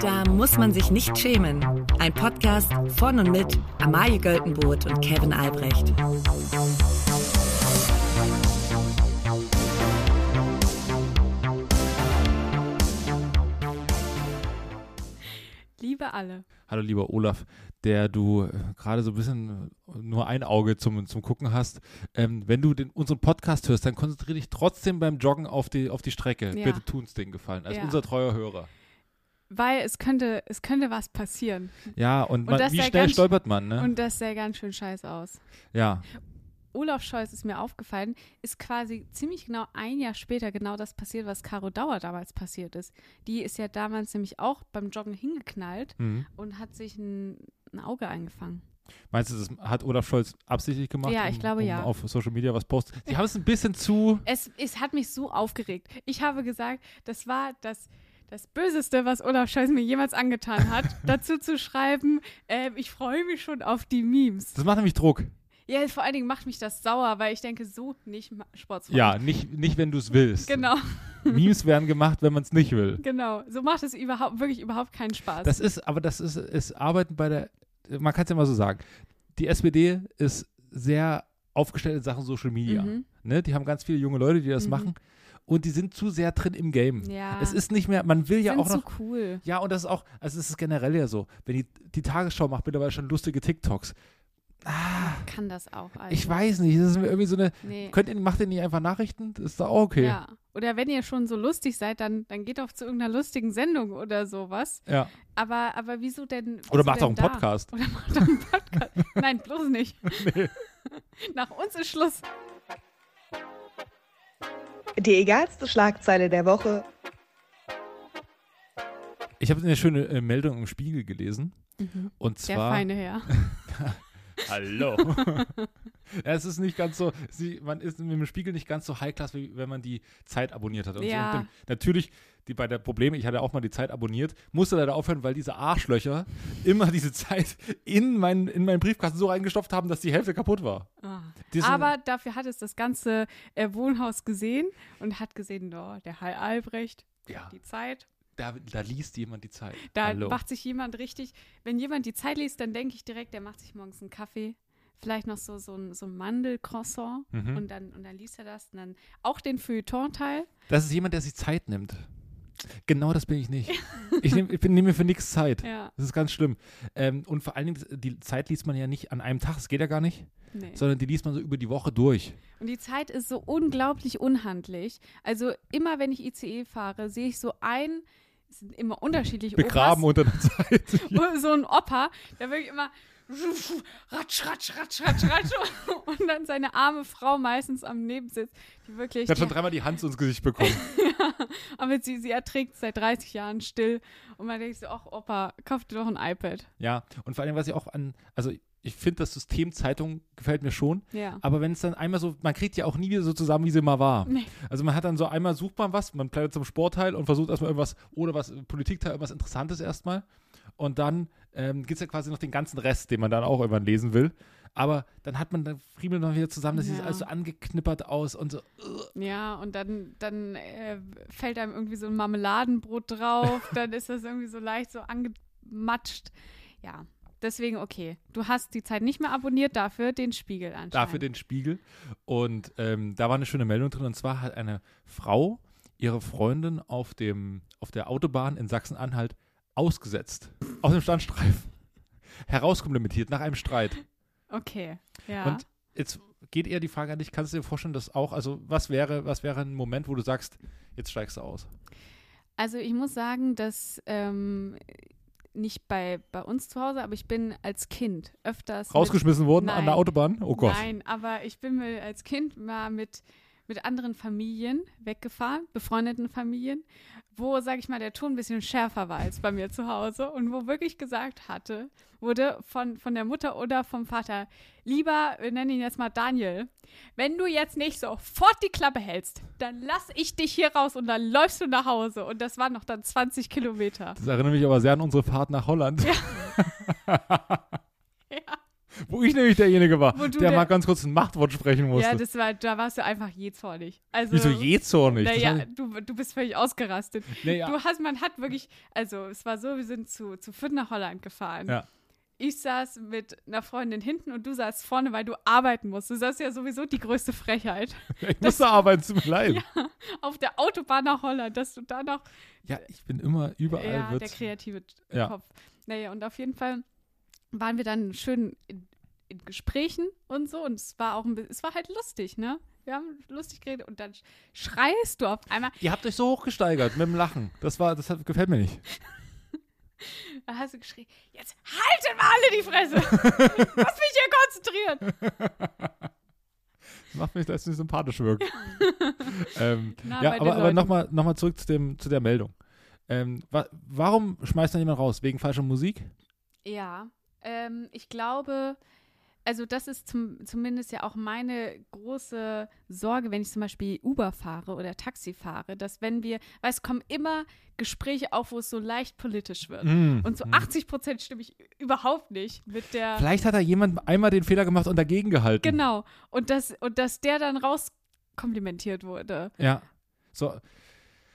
Da muss man sich nicht schämen. Ein Podcast von und mit Amalie Göltenboot und Kevin Albrecht. Liebe alle. Hallo lieber Olaf, der du äh, gerade so ein bisschen nur ein Auge zum, zum Gucken hast. Ähm, wenn du den, unseren Podcast hörst, dann konzentriere dich trotzdem beim Joggen auf die, auf die Strecke. Ja. Bitte tun's den Gefallen, als Ja. unser treuer Hörer. Weil es könnte, es könnte was passieren. Ja, und, Und man, das wie schnell stolpert man, ne? Und das sähe ganz schön scheiße aus. ja, Olaf Scholz ist mir aufgefallen, ist quasi ziemlich genau ein Jahr später genau das passiert, was Caro Dauer damals passiert ist. Die ist ja damals nämlich auch beim Joggen hingeknallt mhm. und hat sich ein, ein Auge eingefangen. Meinst du, das hat Olaf Scholz absichtlich gemacht? Ja, ich um, glaube, um ja. auf Social Media was postet? Sie haben es ein bisschen zu. Es, es hat mich so aufgeregt. Ich habe gesagt, das war das, das Böseste, was Olaf Scholz mir jemals angetan hat, dazu zu schreiben, äh, ich freue mich schon auf die Memes. Das macht nämlich Druck. Ja, vor allen Dingen macht mich das sauer, weil ich denke, so nicht Sportsfreund. Ja, nicht, nicht wenn du es willst. Genau, Memes werden gemacht, wenn man es nicht will. genau. So macht es überhaupt, wirklich überhaupt keinen Spaß. Das ist, aber das ist, ist Arbeiten bei der, man kann es ja mal so sagen, die SPD ist sehr aufgestellt in Sachen Social Media. Mhm. Ne? Die haben ganz viele junge Leute, die das Mhm. machen und die sind zu sehr drin im Game. ja. Es ist nicht mehr, man will ja sind auch so noch, cool. ja und das ist auch, also es ist generell ja so, wenn die, die Tagesschau macht mittlerweile schon lustige TikToks. Ah, Kann das auch. Also. ich weiß nicht, das ist mir irgendwie so eine, Nee. könnt ihr, macht ihr nicht einfach Nachrichten? Das ist doch auch okay. Ja. Oder wenn ihr schon so lustig seid, dann, dann geht doch zu irgendeiner lustigen Sendung oder sowas. Ja. Aber, aber wieso denn? Wieso Oder macht auch einen da? Podcast. Oder macht doch einen Podcast. Nein, bloß nicht. Nach uns ist Schluss. Die egalste Schlagzeile der Woche. Ich habe eine schöne äh, Meldung im Spiegel gelesen. Und Der zwar. feine Herr. Hallo. ja, es ist nicht ganz so, sie, man ist mit dem Spiegel nicht ganz so high-class, wie wenn man die Zeit abonniert hat. Und Ja. so. Und dann, natürlich, die bei der Probleme, ich hatte auch mal die Zeit abonniert, musste leider aufhören, weil diese Arschlöcher immer diese Zeit in, mein, in meinen Briefkasten so reingestopft haben, dass die Hälfte kaputt war. Sind- Aber dafür hat es das ganze äh, Wohnhaus gesehen und hat gesehen, oh, der Hall Albrecht, Ja, die Zeit. Da, da liest jemand die Zeit. Da Hallo. macht sich jemand richtig, wenn jemand die Zeit liest, dann denke ich direkt, der macht sich morgens einen Kaffee, vielleicht noch so, so ein, so ein Mandelcroissant Mhm. und, dann, und dann liest er das und dann auch den Feuilleton-Teil. Das ist jemand, der sich Zeit nimmt. Genau das bin ich nicht. Ich nehme nehme mir für nichts Zeit. Ja, Das ist ganz schlimm. Ähm, und vor allen Dingen, die Zeit liest man ja nicht an einem Tag, das geht ja gar nicht, nee. sondern die liest man so über die Woche durch. Und die Zeit ist so unglaublich unhandlich. Also immer, wenn ich ICE fahre, sehe ich so ein, es sind immer unterschiedliche Begraben Opas, unter der Zeit. so ein Opa, der wirklich immer ratsch, ratsch, ratsch, ratsch, ratsch und dann seine arme Frau meistens am Nebensitz, die wirklich, Ich habe schon die, dreimal die Hand ins Gesicht bekommen. aber sie, sie erträgt seit 30 Jahren still und man denkt so, ach Opa, kauf dir doch ein iPad. ja, und vor allem, was ich auch an, also ich finde, das System Zeitung gefällt mir schon, Ja. aber wenn es dann einmal so, man kriegt ja auch nie wieder so zusammen, wie sie mal war. Nee. Also man hat dann so einmal sucht man was, man bleibt zum Sportteil und versucht erstmal irgendwas, oder was, Politikteil, irgendwas Interessantes erstmal. Und dann ähm, gibt es ja quasi noch den ganzen Rest, den man dann auch irgendwann lesen will. Aber dann hat man, dann friemelt man wieder zusammen, das Ja. sieht alles so angeknippert aus und so. Ja, und dann, dann äh, fällt einem irgendwie so ein Marmeladenbrot drauf, dann ist das irgendwie so leicht so angematscht. Ja, deswegen okay. Du hast die Zeit nicht mehr abonniert, dafür den Spiegel anscheinend. dafür den Spiegel. Und ähm, da war eine schöne Meldung drin. Und zwar hat eine Frau ihre Freundin auf, dem, auf der Autobahn in Sachsen-Anhalt ausgesetzt. Aus dem Standstreifen. Herauskomplimentiert nach einem Streit. Okay, ja. Und jetzt geht eher die Frage an dich, kannst du dir vorstellen, dass auch, also was wäre, was wäre ein Moment, wo du sagst, jetzt steigst du aus? Also ich muss sagen, dass ähm, nicht bei, bei uns zu Hause, aber ich bin als Kind öfters. Rausgeschmissen worden an Nein. der Autobahn? Oh mit, Gott. Nein, aber ich bin mir als Kind mal mit, mit anderen Familien weggefahren, befreundeten Familien, wo, sag ich mal, der Ton ein bisschen schärfer war als bei mir zu Hause und wo wirklich gesagt hatte, wurde von, von der Mutter oder vom Vater, lieber, wir nennen ihn jetzt mal Daniel, wenn du jetzt nicht sofort die Klappe hältst, dann lass ich dich hier raus und dann läufst du nach Hause. Und das waren noch dann 20 Kilometer. Das erinnert mich aber sehr an unsere Fahrt nach Holland. Ja. Wo ich nämlich derjenige war, du der der- mal ganz kurz ein Machtwort sprechen musste. Ja, das war, da warst du einfach jähzornig. Also, Wieso jähzornig? Das Naja, du, du bist völlig ausgerastet. ich- nee, ja. Du hast, man hat wirklich, also es war so, wir sind zu, zu Fürth nach Holland gefahren. Ja. Ich saß mit einer Freundin hinten und du saßt vorne, weil du arbeiten musst. Das ist ja sowieso die größte Frechheit. ich musste arbeiten, tut mir leid. Ja, Auf der Autobahn nach Holland, dass du da noch ich bin immer überall ja, der kreative Ja. Kopf. Naja, und auf jeden Fall waren wir dann schön in, in Gesprächen und so und es war auch ein bisschen, es war halt lustig, ne? Wir haben lustig geredet und dann sch- schreist du auf einmal, Ihr habt euch so hochgesteigert mit dem Lachen. Das war, das hat, gefällt mir nicht. da hast du geschrien, jetzt haltet mal alle die Fresse! Ich muss mich hier konzentrieren! Macht mich das nicht sympathisch wirken. ähm, Na, ja, aber, aber nochmal noch mal zurück zu, dem, zu der Meldung. Ähm, wa warum schmeißt dann jemand raus? Wegen falscher Musik? Ja, ähm, ich glaube, also das ist zum, zumindest ja auch meine große Sorge, wenn ich zum Beispiel Uber fahre oder Taxi fahre, dass wenn wir, weil es kommen immer Gespräche auf, wo es so leicht politisch wird. Mm, Und zu mm. 80 Prozent stimme ich überhaupt nicht mit der. Vielleicht hat da jemand einmal den Fehler gemacht und dagegen gehalten. Genau. Und, das, und dass der dann rauskomplimentiert wurde. Ja. So.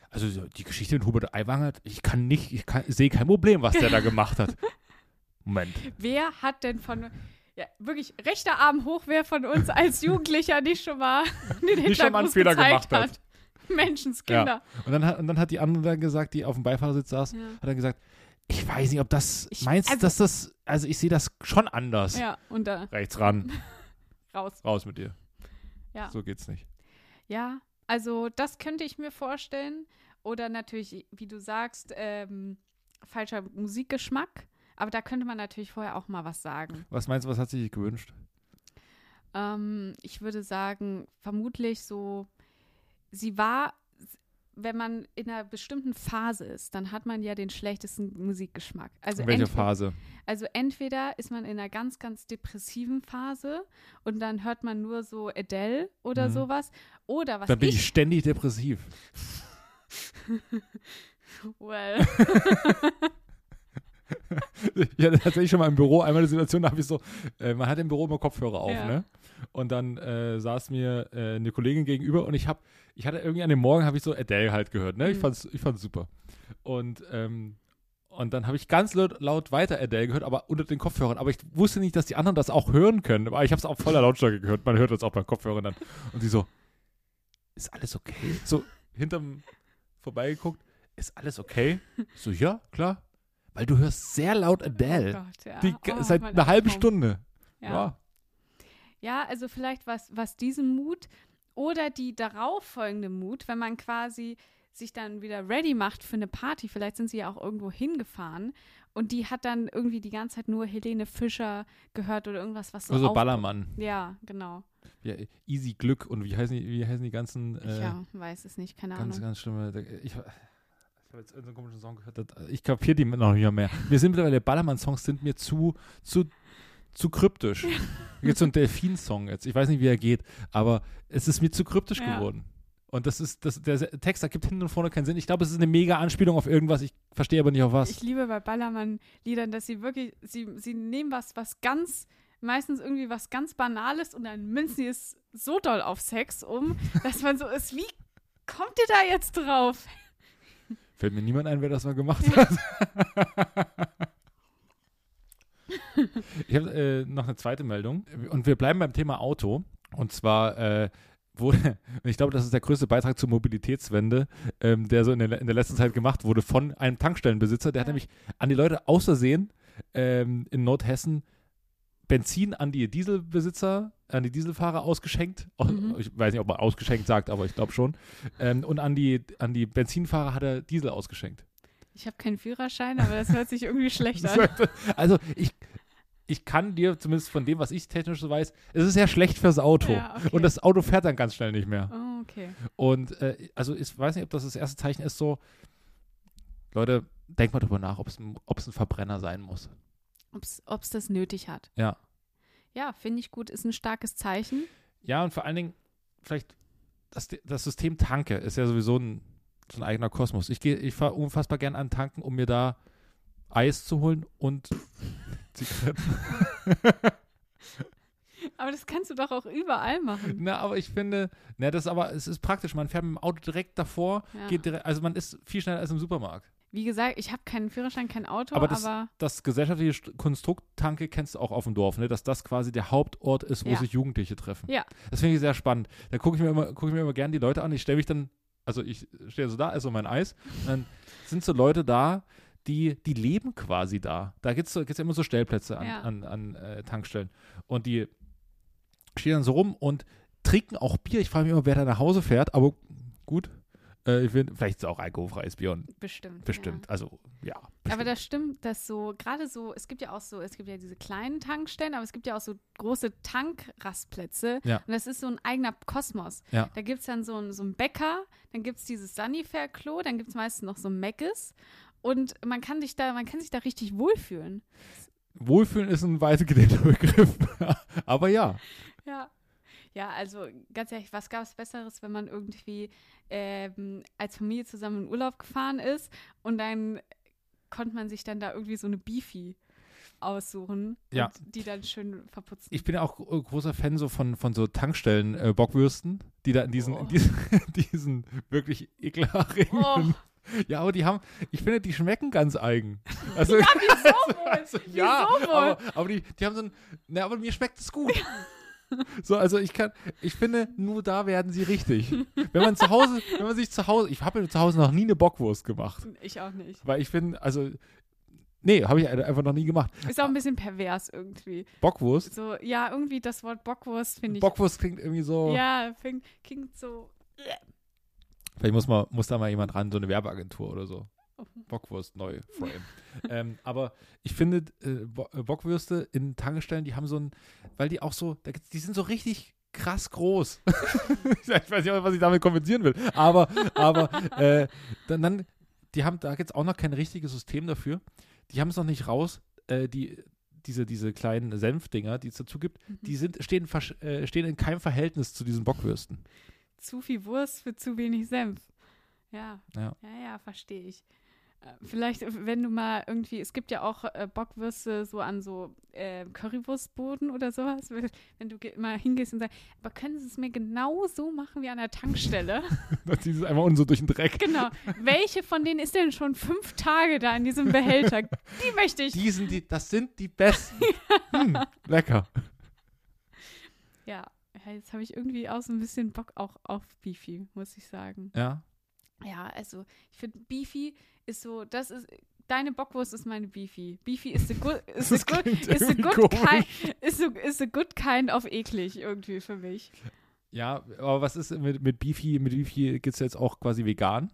Also so, die Geschichte mit Hubert Aiwanger, ich kann nicht, ich sehe kein Problem, was der da gemacht hat. Moment. Wer hat denn von. Ja, wirklich, rechter Arm hoch, wer von uns als Jugendlicher nicht schon mal den Nicht schon mal einen Fehler gemacht hat. hat. Menschenskinder. Und dann hat, und dann hat die andere dann gesagt, die auf dem Beifahrersitz saß, Ja. hat dann gesagt, ich weiß nicht, ob das, Ich- meinst du, also- dass das, also ich sehe das schon anders. Ja, und da Rechts ran, raus. raus mit dir. Ja. So geht's nicht. Ja, also das könnte ich mir vorstellen. Oder natürlich, wie du sagst, ähm, falscher Musikgeschmack. Aber da könnte man natürlich vorher auch mal was sagen. Was meinst du, was hat sie sich gewünscht? Ähm, ich würde sagen, vermutlich so, sie war, wenn man in einer bestimmten Phase ist, dann hat man ja den schlechtesten Musikgeschmack. Also In welcher entweder- Phase? Also entweder ist man in einer ganz, ganz depressiven Phase und dann hört man nur so Adele oder Mhm. sowas. Oder was Dann bin ich, ich, ständig depressiv. well, Ich hatte tatsächlich schon mal im Büro einmal eine Situation, da habe ich so, äh, man hat im Büro immer Kopfhörer auf, Ja. ne? Und dann äh, saß mir äh, eine Kollegin gegenüber und ich habe, ich hatte irgendwie an dem Morgen habe ich so Adele halt gehört, ne? Ich Mhm. fand's, ich fand's super. Und ähm, und dann habe ich ganz laut, laut weiter Adele gehört, aber unter den Kopfhörern. Aber ich wusste nicht, dass die anderen das auch hören können. Aber ich habe es auf voller Lautstärke gehört. Man hört das auch beim Kopfhörern dann. Und die so, ist alles okay? So hinterm vorbeigeguckt, ist alles okay? So, ja, klar. Weil du hörst sehr laut Adele. Oh Gott, ja. Die, Oh, seit einer halben. Stunde. Ja. Ja. ja, also vielleicht was, was diesen Mut oder die darauffolgende Mut, wenn man quasi sich dann wieder ready macht für eine Party. Vielleicht sind sie ja auch irgendwo hingefahren und die hat dann irgendwie die ganze Zeit nur Helene Fischer gehört oder irgendwas, was so Also Ballermann. Ja, genau. Ja, Easy Glück und wie heißen die, wie heißen die ganzen Ich äh, ja, weiß es nicht, keine ganz, Ahnung. ganz schlimme. Ich, ich habe jetzt irgendeinen komischen Song gehört. das- Ich kapiere die noch nicht mehr. Mir sind mittlerweile Ballermann-Songs sind mir zu, zu, zu kryptisch. Jetzt so ein Delfin-Song jetzt. Ich weiß nicht, wie er geht, aber es ist mir zu kryptisch Ja. geworden. Und das ist, das, der Text ergibt hinten und vorne keinen Sinn. Ich glaube, es ist eine mega Anspielung auf irgendwas. Ich verstehe aber nicht auf was. Ich liebe bei Ballermann-Liedern, dass sie wirklich, sie, sie nehmen was, was ganz, meistens irgendwie was ganz Banales und dann münzen sie es so doll auf Sex um, dass man so ist, wie kommt ihr da jetzt drauf? Fällt mir niemand ein, wer das mal gemacht hat. ich habe äh, noch eine zweite Meldung. Und wir bleiben beim Thema Auto. Und zwar äh, wurde, und ich glaube, das ist der größte Beitrag zur Mobilitätswende, ähm, der so in der, in der letzten Zeit gemacht wurde von einem Tankstellenbesitzer. Der hat nämlich an die Leute aus Versehen ähm, in Nordhessen Benzin an die Dieselbesitzer, an die Dieselfahrer ausgeschenkt. Mhm. Ich weiß nicht, ob man ausgeschenkt sagt, aber ich glaube schon. Ähm, und an die, an die Benzinfahrer hat er Diesel ausgeschenkt. Ich habe keinen Führerschein, aber das hört sich irgendwie schlecht an. Also ich, ich kann dir zumindest von dem, was ich technisch so weiß, es ist ja schlecht fürs Auto. Ja, okay. Und das Auto fährt dann ganz schnell nicht mehr. Oh, okay. Und äh, also ich weiß nicht, ob das das erste Zeichen ist, so, Leute, denkt mal drüber nach, ob es ein, ob es ein Verbrenner sein muss. Ob es das nötig hat. Ja. Ja, finde ich gut, ist ein starkes Zeichen. Ja, und vor allen Dingen, vielleicht, das, das System Tanke ist ja sowieso ein, so ein eigener Kosmos. Ich gehe, ich fahre unfassbar gern an Tanken, um mir da Eis zu holen und Zigaretten. Aber das kannst du doch auch überall machen. Na, aber ich finde, na, das aber, es ist praktisch. Man fährt mit dem Auto direkt davor, Ja. geht direkt, also man ist viel schneller als im Supermarkt. Wie gesagt, ich habe keinen Führerschein, kein Auto, Aber aber, das- Das gesellschaftliche St- Konstrukttanke kennst du auch auf dem Dorf, ne? dass das quasi der Hauptort ist, wo Ja. sich Jugendliche treffen. Ja. Das finde ich sehr spannend. Da gucke ich mir immer, gucke ich mir immer gerne die Leute an. Ich stelle mich dann, also ich stehe so da, esse mein Eis, und dann sind so Leute da, die, die leben quasi da. Da gibt es so, gibt's immer so Stellplätze an, Ja. an, an äh, Tankstellen. Und die stehen dann so rum und trinken auch Bier. Ich frage mich immer, wer da nach Hause fährt, aber gut. Äh, ich find, vielleicht ist es auch alkoholfreies Bier und bestimmt. bestimmt. Also, ja. Ja. Aber bestimmt. das stimmt, dass so, gerade so, es gibt ja auch so, es gibt ja diese kleinen Tankstellen, aber es gibt ja auch so große Tankrastplätze. Ja. Und das ist so ein eigener Kosmos. Ja. Da gibt es dann so, ein- so einen Bäcker, dann gibt es dieses Sanifair-Klo, dann gibt es meistens noch so ein Meckes. Und man kann sich da, man kann sich da richtig wohlfühlen. Wohlfühlen ist ein weit gedehnter Begriff. Aber ja. Ja. Ja, also ganz ehrlich, was gab es Besseres, wenn man irgendwie ähm, als Familie zusammen in Urlaub gefahren ist und dann konnte man sich dann da irgendwie so eine Beefy aussuchen Ja. und die dann schön verputzen. Ich bin ja auch gro- großer Fan so von, von so Tankstellen äh, Bockwürsten, die da in diesen, in Oh. diesen, diesen wirklich ekelerregenden. Oh. Ja, aber die haben, ich finde, die schmecken ganz eigen. Also, ja, wieso wohl? also, ja, Wieso wohl? aber, aber die, die haben so ein, na, aber mir schmeckt es gut. So, also ich kann, ich finde, nur da werden sie richtig. Wenn man zu Hause, wenn man sich zu Hause, ich habe mir zu Hause noch nie eine Bockwurst gemacht, Ich auch nicht. weil ich finde, also, nee, habe ich einfach noch nie gemacht. Ist auch ein bisschen pervers irgendwie. Bockwurst, So, ja, irgendwie das Wort Bockwurst finde ich. Bockwurst klingt irgendwie so. Ja, fing- klingt so. Vielleicht muss, mal, muss da mal jemand ran, so eine Werbeagentur oder so. Bockwurst, neu, Frame. ähm, aber ich finde, äh, Bo äh, Bockwürste in Tankstellen, die haben so ein, weil die auch so, die sind so richtig krass groß. ich weiß nicht, was ich damit kompensieren will. Aber, aber äh, dann, dann, die haben, da gibt es auch noch kein richtiges System dafür. Die haben es noch nicht raus, äh, die, diese, diese kleinen Senfdinger, die es dazu gibt, Mhm. die sind, stehen, äh, stehen in keinem Verhältnis zu diesen Bockwürsten. Zu viel Wurst für zu wenig Senf. Ja. Ja. Ja, ja, verstehe ich. Äh, Vielleicht, wenn du mal irgendwie, es gibt ja auch äh, Bockwürste so an so äh, Currywurstboden oder sowas, wenn du mal hingehst und sagst, aber können sie es mir genau so machen wie an der Tankstelle? Da ziehen sie es einfach unten so durch den Dreck. genau. Welche von denen ist denn schon fünf Tage da in diesem Behälter? Die möchte ich. Die sind die, das sind die besten. hm, lecker. Ja, ja, jetzt habe ich irgendwie auch so ein bisschen Bock auch auf Beefy, muss ich sagen. Ja. Ja, also ich finde Beefy ist so, das ist deine Bockwurst ist meine Beefy. Beefy ist a good, is a good, is a good kind, is a, is a good kind of eklig irgendwie für mich. Ja, aber was ist mit, mit Beefy? Mit Beefy gibt es jetzt auch quasi vegan?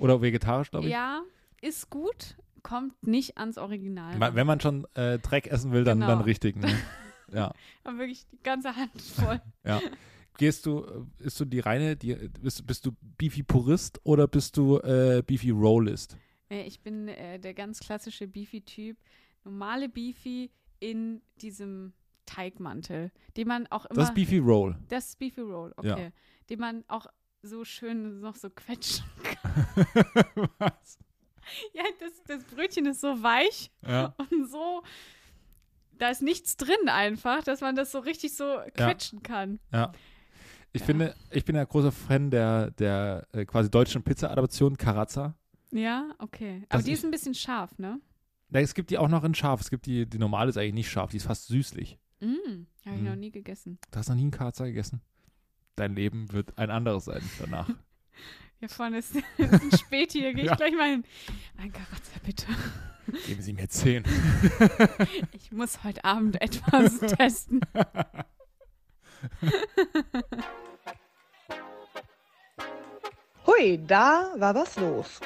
Oder vegetarisch, glaube ich. Ja, ist gut, kommt nicht ans Original. Wenn man schon äh, Dreck essen will, dann, Genau. dann richtig. Ne? ja, Aber wirklich die ganze Hand voll. ja. Gehst du, äh, bist du die reine, die, bist, bist du Beefy Purist oder bist du äh, Beefy Rollist? Nee, ich bin äh, der ganz klassische Beefy-Typ. Normale Beefy in diesem Teigmantel, den man auch immer. Das ist Beefy Roll. Das ist Beefy Roll, Ja. okay. Den man auch so schön noch so quetschen Was? Ja, das, das Brötchen ist so weich Ja. und so. Da ist nichts drin einfach, dass man das so richtig so quetschen kann. Ja. Ich Ja. finde, ich bin ein großer Fan der, der äh, quasi deutschen Pizza-Adaption, Carazza. Ja, okay. Das Aber die ist- ein bisschen scharf, ne? Na, Es gibt die auch noch in scharf. Es gibt die, die normale ist eigentlich nicht scharf, die ist fast süßlich. Mm, habe ich Mm. noch nie gegessen. Du hast noch nie einen Carazza gegessen? Dein Leben wird ein anderes sein danach. Hier vorne ist, ist ein Späti, da gehe ich Ja. gleich mal hin. Mein Karatzer, bitte. Geben Sie mir zehn. Ich muss heute Abend etwas testen. Hui, da war was los.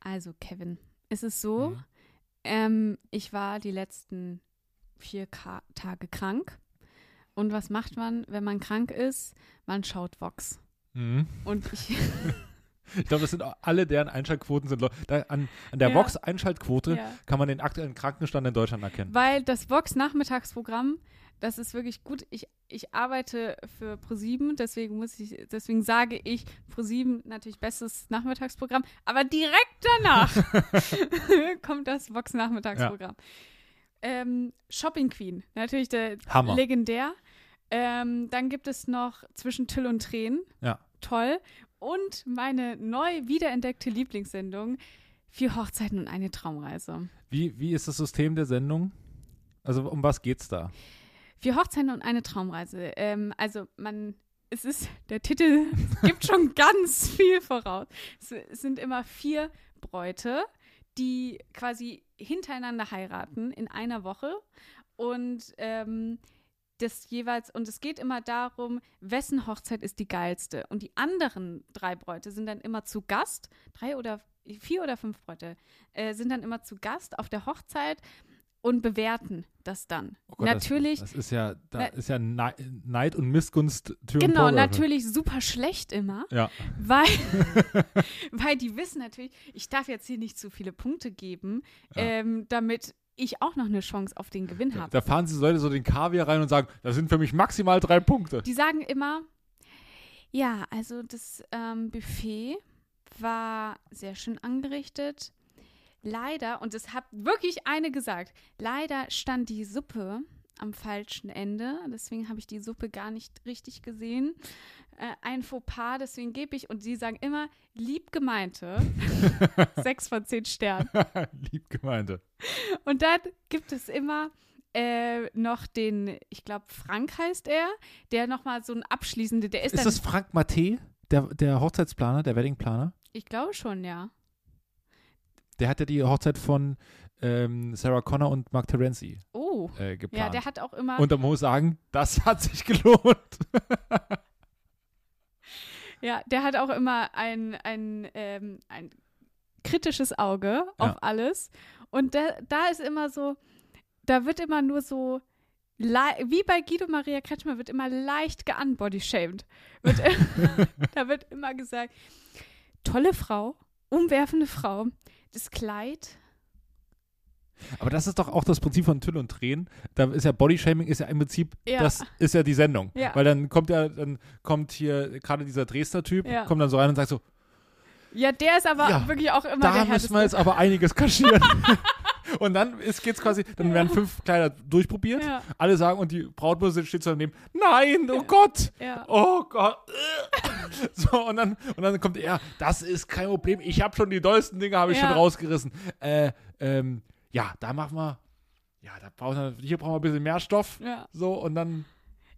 Also, Kevin, es ist so, Mhm. ähm, ich war die letzten vier Ka Tage krank. Und was macht man, wenn man krank ist? Man schaut Vox. Mhm. Und ich, Ich glaube, das sind alle, deren Einschaltquoten sind. Da, an, an der Ja. Vox-Einschaltquote ja. kann man den aktuellen Krankenstand in Deutschland erkennen. weil das Vox-Nachmittagsprogramm, das ist wirklich gut. Ich, ich arbeite für ProSieben, deswegen muss ich, deswegen sage ich ProSieben natürlich bestes Nachmittagsprogramm, aber direkt danach kommt das Vox-Nachmittagsprogramm. ähm, Shopping Queen, natürlich der Hammer. legendär. Ähm, dann gibt es noch Zwischen Tüll und Tränen. Ja. Toll. Und meine neu wiederentdeckte Lieblingssendung, Vier Hochzeiten und eine Traumreise. Wie, wie ist das System der Sendung? Also um was geht's da? Vier Hochzeiten und eine Traumreise. Ähm, also man, es ist, der Titel gibt schon ganz viel voraus. Es, sind immer vier Bräute, die quasi hintereinander heiraten in einer Woche und ähm, das jeweils, und es geht immer darum, wessen Hochzeit ist die geilste. Und die anderen drei Bräute sind dann immer zu Gast, drei oder vier oder fünf Bräute, äh, sind dann immer zu Gast auf der Hochzeit und bewerten das dann. Oh Gott, natürlich, Das, das ist ja, da Na- ist ja Nei- Neid und Missgunst Tür und genau, geöffnet. natürlich super schlecht immer, Ja. weil, weil die wissen natürlich, ich darf jetzt hier nicht zu viele Punkte geben, Ja. ähm, damit ich auch noch eine Chance auf den Gewinn habe. da fahren sie Leute so den Kaviar rein und sagen, das sind für mich maximal drei Punkte. Die sagen immer, ja, also das ähm, Buffet war sehr schön angerichtet. Leider, und es hat wirklich eine gesagt, leider stand die Suppe am falschen Ende. Deswegen habe ich die Suppe gar nicht richtig gesehen. Äh, ein Fauxpas, deswegen gebe ich, und sie sagen immer, lieb gemeinte, sechs von zehn Sternen. Lieb gemeinte. Und dann gibt es immer äh, noch den, ich glaube, Frank heißt er, der nochmal so ein abschließende, der ist, Ist das Frank Matte, der, der Hochzeitsplaner, der Weddingplaner? ich glaube schon, ja. Der hat ja die Hochzeit von ähm, Sarah Connor und Mark Terenzi Oh, äh, ja, geplant. der hat auch immer, und da muss ich sagen, das hat sich gelohnt. ja, der hat auch immer ein, ein, ähm, ein kritisches Auge auf Ja. alles. Und da, da ist immer so, da wird immer nur so, wie bei Guido Maria Kretschmer wird immer leicht geunbodyshamed. Wird, da wird immer gesagt, tolle Frau, umwerfende Frau, das Kleid, Aber das ist doch auch das Prinzip von Tüll und Tränen. Da ist ja Bodyshaming ist ja im Prinzip, Ja. das ist ja die Sendung. Ja. Weil dann kommt ja, dann kommt hier gerade dieser Dresdner Typ, Ja. kommt dann so rein und sagt so, Ja, der ist aber Ja, wirklich auch immer da der müssen wir jetzt aber einiges kaschieren. und dann ist, geht's quasi, dann werden fünf Kleider durchprobiert. Ja, Alle sagen, und die Brautmutter steht so daneben, nein, oh Gott, ja. oh Gott. so, und dann, und dann kommt er, das ist kein Problem, ich habe schon die dollsten Dinge, habe ich Ja. schon rausgerissen. Äh, ähm, ja, da machen wir, ja, da brauchen wir, hier brauchen wir ein bisschen mehr Stoff. ja. So, und dann,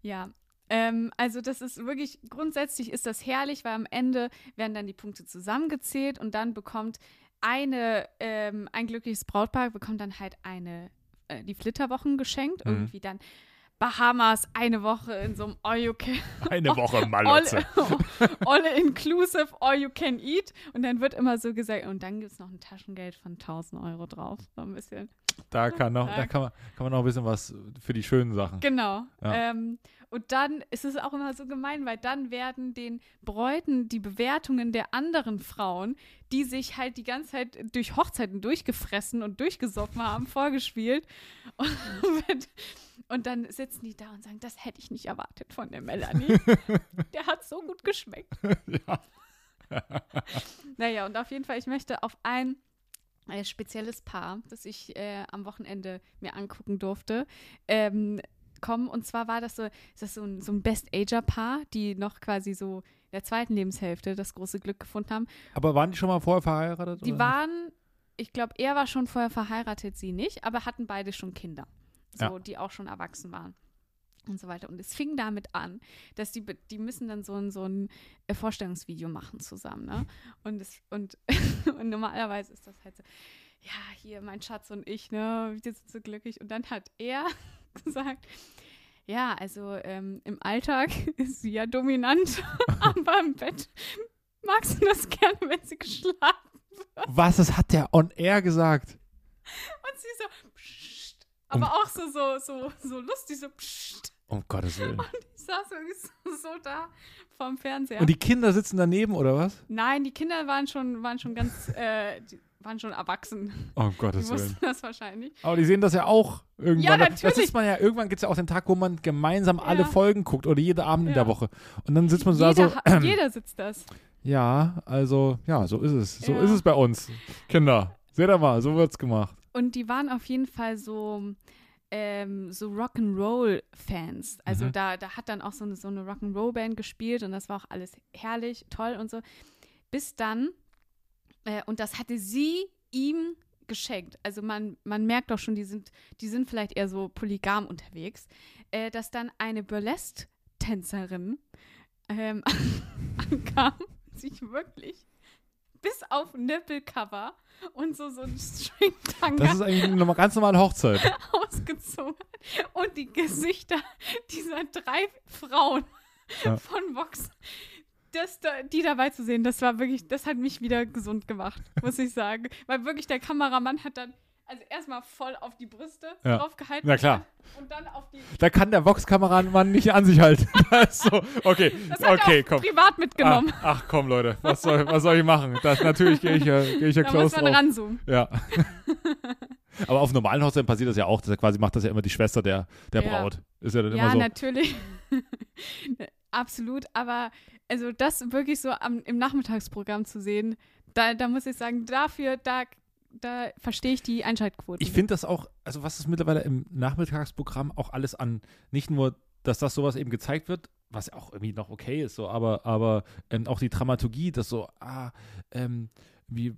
Ja, ähm, also das ist wirklich, grundsätzlich ist das herrlich, weil am Ende werden dann die Punkte zusammengezählt und dann bekommt eine, ähm, ein glückliches Brautpaar bekommt dann halt eine, äh, die Flitterwochen geschenkt, Mhm. irgendwie dann Bahamas, eine Woche in so einem All You Can, eine Woche all, Malotze. all Inclusive, All You Can Eat und dann wird immer so gesagt, und dann gibt es noch ein Taschengeld von 1000 Euro drauf, so ein bisschen. Da kann noch, da kann man, kann man noch ein bisschen was für die schönen Sachen. Genau. Ja. Ähm, und dann ist es auch immer so gemein, weil dann werden den Bräuten die Bewertungen der anderen Frauen, die sich halt die ganze Zeit durch Hochzeiten durchgefressen und durchgesoffen haben, vorgespielt. Und, und dann sitzen die da und sagen, das hätte ich nicht erwartet von der Melanie. der hat so gut geschmeckt. ja. Naja, und auf jeden Fall, ich möchte auf ein äh, spezielles Paar, das ich äh, am Wochenende mir angucken durfte, ähm, kommen. Und zwar war das so, ist das so ein, so ein Best-Ager-Paar, die noch quasi so in der zweiten Lebenshälfte das große Glück gefunden haben. Aber waren die schon mal vorher verheiratet? Die waren, ich glaube, er war schon vorher verheiratet, sie nicht, aber hatten beide schon Kinder. So, Ja. die auch schon erwachsen waren. Und so weiter. Und es fing damit an, dass die, die müssen dann so ein, so ein äh, Vorstellungsvideo machen zusammen, ne? Und, es, und, und normalerweise ist das halt so, ja, hier mein Schatz und ich, ne, wir sind so glücklich. Und dann hat er gesagt, ja, also ähm, im Alltag ist sie ja dominant, aber im Bett magst du das gerne, wenn sie geschlafen nicht? Was, das hat der on air gesagt? Und sie so, pssst. Aber auch so, so, so, so lustig, so, pssst. Um Gottes Willen. Ich saß irgendwie so, so da vorm Fernseher. Und die Kinder sitzen daneben, oder was? Nein, die Kinder waren schon, waren schon ganz, äh, die waren schon erwachsen. Um Die Gottes Willen. wussten das wahrscheinlich. Aber die sehen das ja auch irgendwann. Ja, Das natürlich. ist man ja, irgendwann gibt es ja auch den Tag, wo man gemeinsam alle Ja. Folgen guckt oder jede Abend in Ja. der Woche. Und dann sitzt man so da Jeder, so, ha- jeder sitzt das. ja, also, ja, so ist es. So Ja. ist es bei uns. Kinder, seht ihr mal, so wird's gemacht. Und die waren auf jeden Fall so, ähm, so Rock'n'Roll-Fans. Also Mhm. da, da hat dann auch so eine, so eine Rock'n'Roll-Band gespielt und das war auch alles herrlich, toll und so. Bis dann, äh, und das hatte sie ihm geschenkt. Also man, man merkt doch schon, die sind, die sind vielleicht eher so polygam unterwegs, äh, dass dann eine Burlesque-Tänzerin ähm, ankam, sich wirklich bis auf Nippelcover und so, so ein String-Tanga Das ist eigentlich eine ganz normale Hochzeit. ausgezogen und die Gesichter dieser drei Frauen Ja. von Vox, das, da, die dabei zu sehen, das war wirklich, das hat mich wieder gesund gemacht, muss ich sagen. Weil wirklich der Kameramann hat dann also erstmal voll auf die Brüste Ja. draufgehalten. Na klar. Und dann auf die. Da kann der Vox-Kameramann nicht an sich halten. Das so, okay, Das hat okay, er auch komm. privat mitgenommen. Ach, ach komm, Leute, was soll, was soll ich machen? Das, natürlich gehe ich ja, gehe ich ja da muss close man ranzoomen. Ja. Aber auf normalen Hochzeiten passiert das ja auch. Das ja quasi macht das ja immer die Schwester der, der Ja. Braut. Ist ja dann Ja, immer so. natürlich. Absolut, aber also das wirklich so am, im Nachmittagsprogramm zu sehen, da, da muss ich sagen, dafür, da, da verstehe ich die Einschaltquote. Ich finde das auch, also was ist mittlerweile im Nachmittagsprogramm auch alles an, nicht nur, dass das sowas eben gezeigt wird, was ja auch irgendwie noch okay ist, so, aber, aber ähm, auch die Dramaturgie, das so, ah, ähm, wie,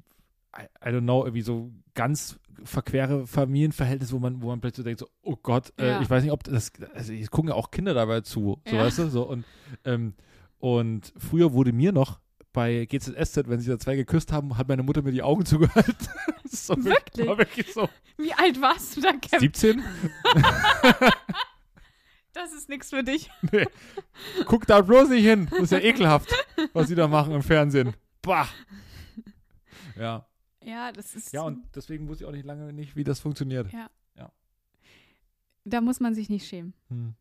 I, don't know, irgendwie so ganz verquere Familienverhältnisse, wo man, wo man plötzlich so denkt, so, oh Gott, äh, Ja. ich weiß nicht, ob das, also es gucken ja auch Kinder dabei zu, so Ja. weißt du, so und, ähm, und früher wurde mir noch bei GZSZ, wenn sich da zwei geküsst haben, hat meine Mutter mir die Augen zugehalten. So Wirklich? War wirklich so. Wie alt warst du da, Kevin? 17? Das ist nichts für dich. Nee. Guck da bloß nicht hin. Das ist ja ekelhaft, was sie da machen im Fernsehen. Bah. Ja. Ja, das ist. Ja, und deswegen wusste ich auch nicht lange nicht, wie das funktioniert. da muss man sich nicht schämen. Hm.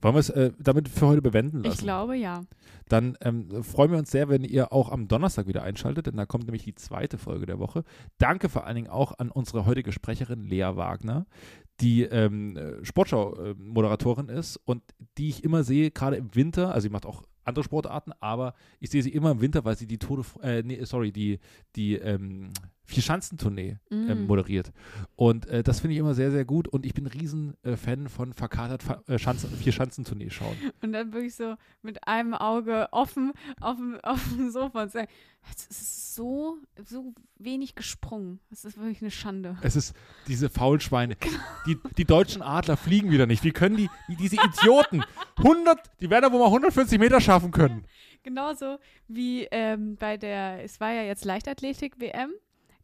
Wollen wir es äh, damit für heute bewenden lassen? Ich glaube, ja. Dann ähm, freuen wir uns sehr, wenn ihr auch am Donnerstag wieder einschaltet, denn da kommt nämlich die zweite Folge der Woche. Danke vor allen Dingen auch an unsere heutige Sprecherin Lea Wagner, die ähm, äh, Sportschau-Moderatorin ist und die ich immer sehe, gerade im Winter, also sie macht auch andere Sportarten, aber ich sehe sie immer im Winter, weil sie die Tode, äh, nee, sorry, die, die ähm, Vierschanzentournee ähm, Mm. moderiert. Und äh, das finde ich immer sehr, sehr gut und ich bin ein riesen äh, Fan von verkatert Fa äh, Schanzen, Vierschanzentournee schauen. Und dann wirklich so mit einem Auge offen auf dem, auf dem Sofa und sagen, es ist so, so wenig gesprungen. Das ist wirklich eine Schande. Es ist diese Faulschweine. Die, die deutschen Adler fliegen wieder nicht. Wie können die, wie diese Idioten, 100, die werden da wohl mal 140 Meter schaffen können. Genauso wie ähm, bei der, es war ja jetzt Leichtathletik-WM.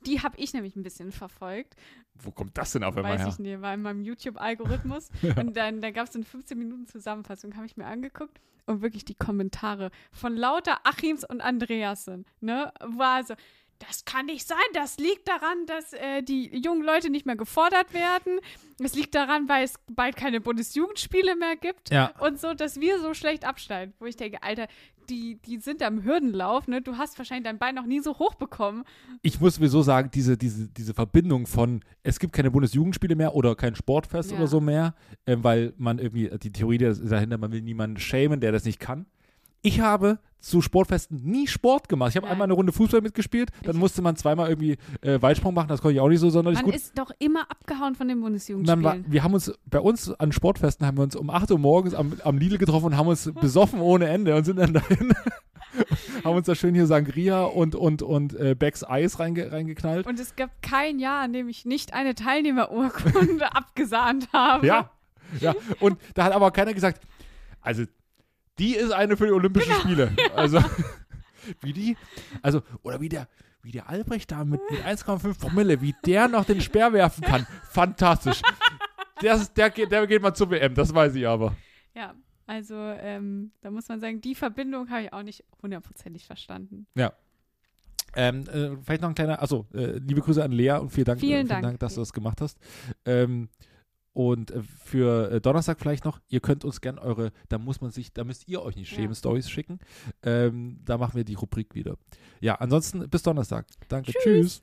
Die habe ich nämlich ein bisschen verfolgt. Wo kommt das denn auf einmal Weiß her? ich nicht, war in meinem YouTube-Algorithmus. Und dann da gab es eine 15 Minuten Zusammenfassung, habe ich mir angeguckt. Und wirklich die Kommentare von lauter Achims und Andreasen, ne, war so, das kann nicht sein, das liegt daran, dass äh, die jungen Leute nicht mehr gefordert werden. Es liegt daran, weil es bald keine Bundesjugendspiele mehr gibt. Ja. Und so, dass wir so schlecht abschneiden. Wo ich denke, Alter, die, die sind am Hürdenlauf, ne? Du hast wahrscheinlich dein Bein noch nie so hoch bekommen. Ich muss sowieso sagen, diese, diese, diese Verbindung von, es gibt keine Bundesjugendspiele mehr oder kein Sportfest Ja. oder so mehr, ähm, weil man irgendwie, die Theorie dahinter, man will niemanden schämen, der das nicht kann. Ich habe zu Sportfesten nie Sport gemacht. Ich habe einmal eine Runde Fußball mitgespielt, dann musste man zweimal irgendwie äh, Weitsprung machen, das konnte ich auch nicht so sonderlich Man gut. ist doch immer abgehauen von den Bundesjugendspielen. war, wir haben uns, bei uns an Sportfesten haben wir uns um 8 Uhr morgens am, am Lidl getroffen und haben uns besoffen ohne Ende und sind dann dahin, haben uns da schön hier Sangria und, und, und äh, Becks Eis reinge, reingeknallt. Und es gab kein Jahr, an dem ich nicht eine Teilnehmerurkunde abgesahnt habe. Ja, ja. Und da hat aber keiner gesagt, also die ist eine für die Olympischen Spiele. Also, wie die, also, oder wie der, wie der Albrecht da mit, mit 1,5 Promille, wie der noch den Speer werfen kann. Fantastisch. Der, ist- der, geht, der geht mal zur WM, das weiß ich aber. Ja, also ähm, da muss man sagen, die Verbindung habe ich auch nicht hundertprozentig verstanden. Ähm, äh, vielleicht noch ein kleiner, also äh, liebe Grüße an Lea und vielen Dank, Vielen äh, vielen Dank. Dank dass du das gemacht hast. Ähm, und äh, für äh, Donnerstag vielleicht noch, ihr könnt uns gern eure, da muss man sich, da müsst ihr euch nicht schämen, Ja. Stories schicken. Ähm, da machen wir die Rubrik wieder. Ja, ansonsten bis Donnerstag. Danke. Tschüss. Tschüss.